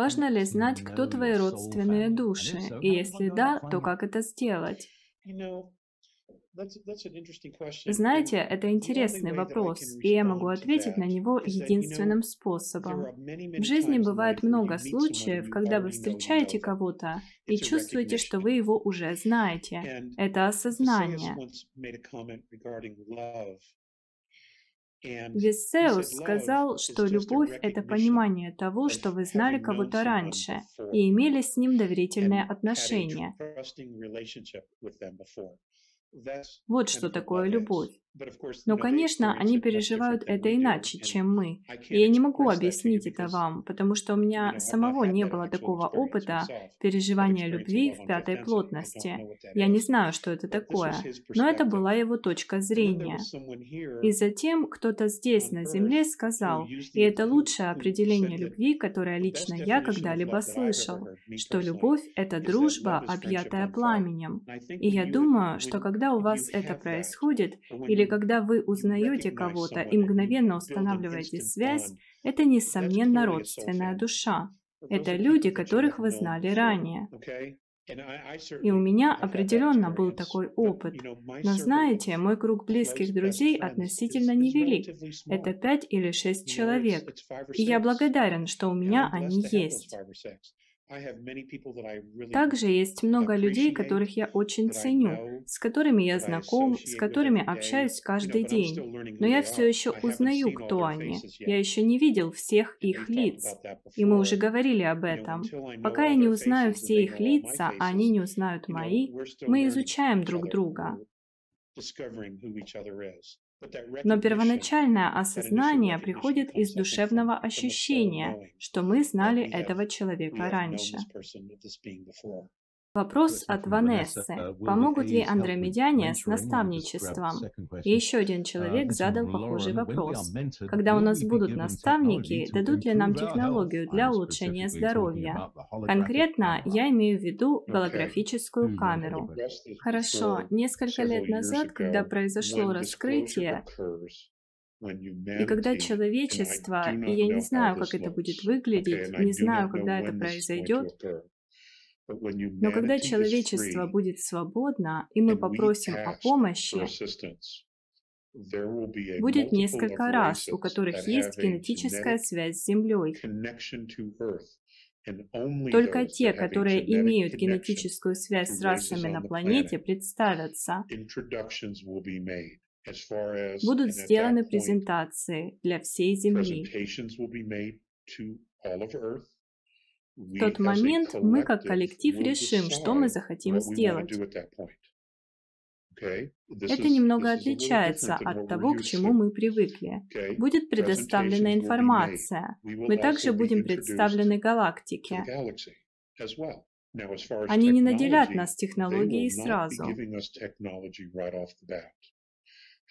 Важно ли знать, кто твои родственные души? И если да, то как это сделать? Знаете, это интересный вопрос, и я могу ответить на него единственным способом. В жизни бывает много случаев, когда вы встречаете кого-то и чувствуете, что вы его уже знаете. Это осознание. Виссеус сказал, что любовь – это понимание того, что вы знали кого-то раньше и имели с ним доверительные отношения. Вот что такое любовь. Но, конечно, они переживают это иначе, чем мы. И я не могу объяснить это вам, потому что у меня самого не было такого опыта переживания любви в пятой плотности. Я не знаю, что это такое, но это была его точка зрения. И затем кто-то здесь, на Земле, сказал, и это лучшее определение любви, которое лично я когда-либо слышал, что любовь — это дружба, объятая пламенем. И я думаю, что когда у вас это происходит, или или когда вы узнаете кого-то и мгновенно устанавливаете связь, это, несомненно, родственная душа. Это люди, которых вы знали ранее. И у меня определенно был такой опыт. Но знаете, мой круг близких друзей относительно невелик. Это пять или шесть человек. И я благодарен, что у меня они есть. Также есть много людей, которых я очень ценю, с которыми я знаком, с которыми общаюсь каждый день. Но я все еще узнаю, кто они. Я еще не видел всех их лиц. И мы уже говорили об этом. Пока я не узнаю все их лица, а они не узнают мои, мы изучаем друг друга. Но первоначальное осознание приходит из душевного ощущения, что мы знали этого человека раньше. Вопрос от Ванессы. Помогут ли андромедяне с наставничеством? И еще один человек задал похожий вопрос. Когда у нас будут наставники, дадут ли нам технологию для улучшения здоровья? Конкретно я имею в виду голографическую камеру. Хорошо, несколько лет назад, когда произошло раскрытие, и когда человечество, и я не знаю, как это будет выглядеть, не знаю, когда это произойдет, но когда человечество будет свободно, и мы попросим о помощи, будет несколько раз, у которых есть генетическая связь с Землей. Только те, которые имеют генетическую связь с расами на планете, представятся. Будут сделаны презентации для всей Земли. В тот момент мы как коллектив решим, что мы захотим сделать. Это немного отличается от того, к чему мы привыкли. Будет предоставлена информация. Мы также будем представлены галактике. Они не наделят нас технологией сразу.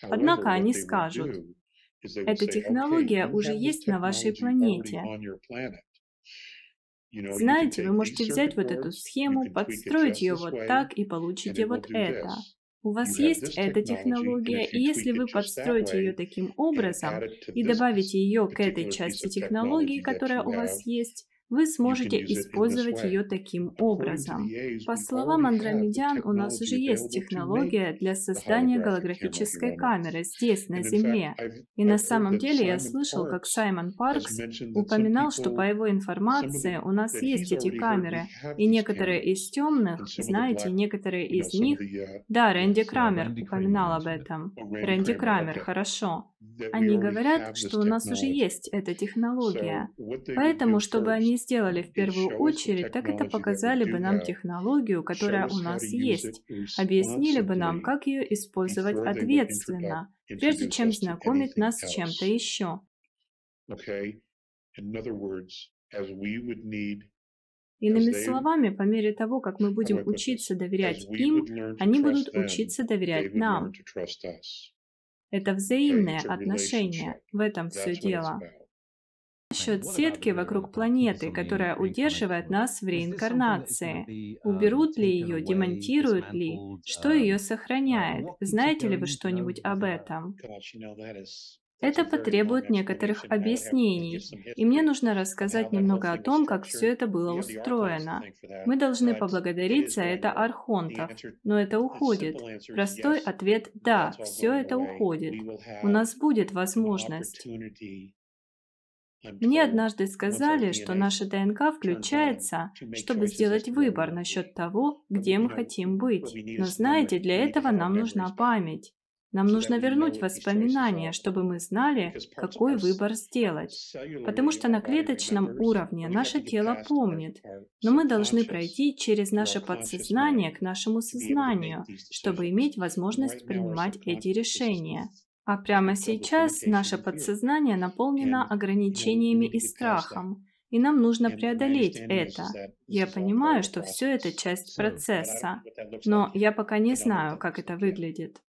Однако они скажут, эта технология уже есть на вашей планете. Знаете, вы можете взять вот эту схему, подстроить ее вот так и получите вот это. У вас есть эта технология, и если вы подстроите ее таким образом и добавите ее к этой части технологии, которая у вас есть, вы сможете использовать ее таким образом. По словам Андромедян, у нас уже есть технология для создания голографической камеры здесь, на Земле. И на самом деле я слышал, как Саймон Паркс упоминал, что по его информации у нас есть эти камеры, и некоторые из темных, знаете, некоторые из них... Да, Рэнди Крамер упоминал об этом. Рэнди Крамер, хорошо. Они говорят, что у нас уже есть эта технология. Поэтому, чтобы они сделали в первую очередь, так это показали бы нам технологию, которая у нас есть, объяснили бы нам, как ее использовать ответственно, прежде чем знакомить нас с чем-то еще. Иными словами, по мере того, как мы будем учиться доверять им, они будут учиться доверять нам. Это взаимные отношения. В этом все дело. Насчет сетки вокруг планеты, которая удерживает нас в реинкарнации. Уберут ли ее, демонтируют ли? Что ее сохраняет? Знаете ли вы что-нибудь об этом? Это потребует некоторых объяснений, и мне нужно рассказать немного о том, как все это было устроено. Мы должны поблагодарить за это архонтов, но это уходит. Простой ответ – да, все это уходит. У нас будет возможность. Мне однажды сказали, что наша ДНК включается, чтобы сделать выбор насчет того, где мы хотим быть. Но знаете, для этого нам нужна память. Нам нужно вернуть воспоминания, чтобы мы знали, какой выбор сделать. Потому что на клеточном уровне наше тело помнит, но мы должны пройти через наше подсознание к нашему сознанию, чтобы иметь возможность принимать эти решения. А прямо сейчас наше подсознание наполнено ограничениями и страхом, и нам нужно преодолеть это. Я понимаю, что все это часть процесса, но я пока не знаю, как это выглядит.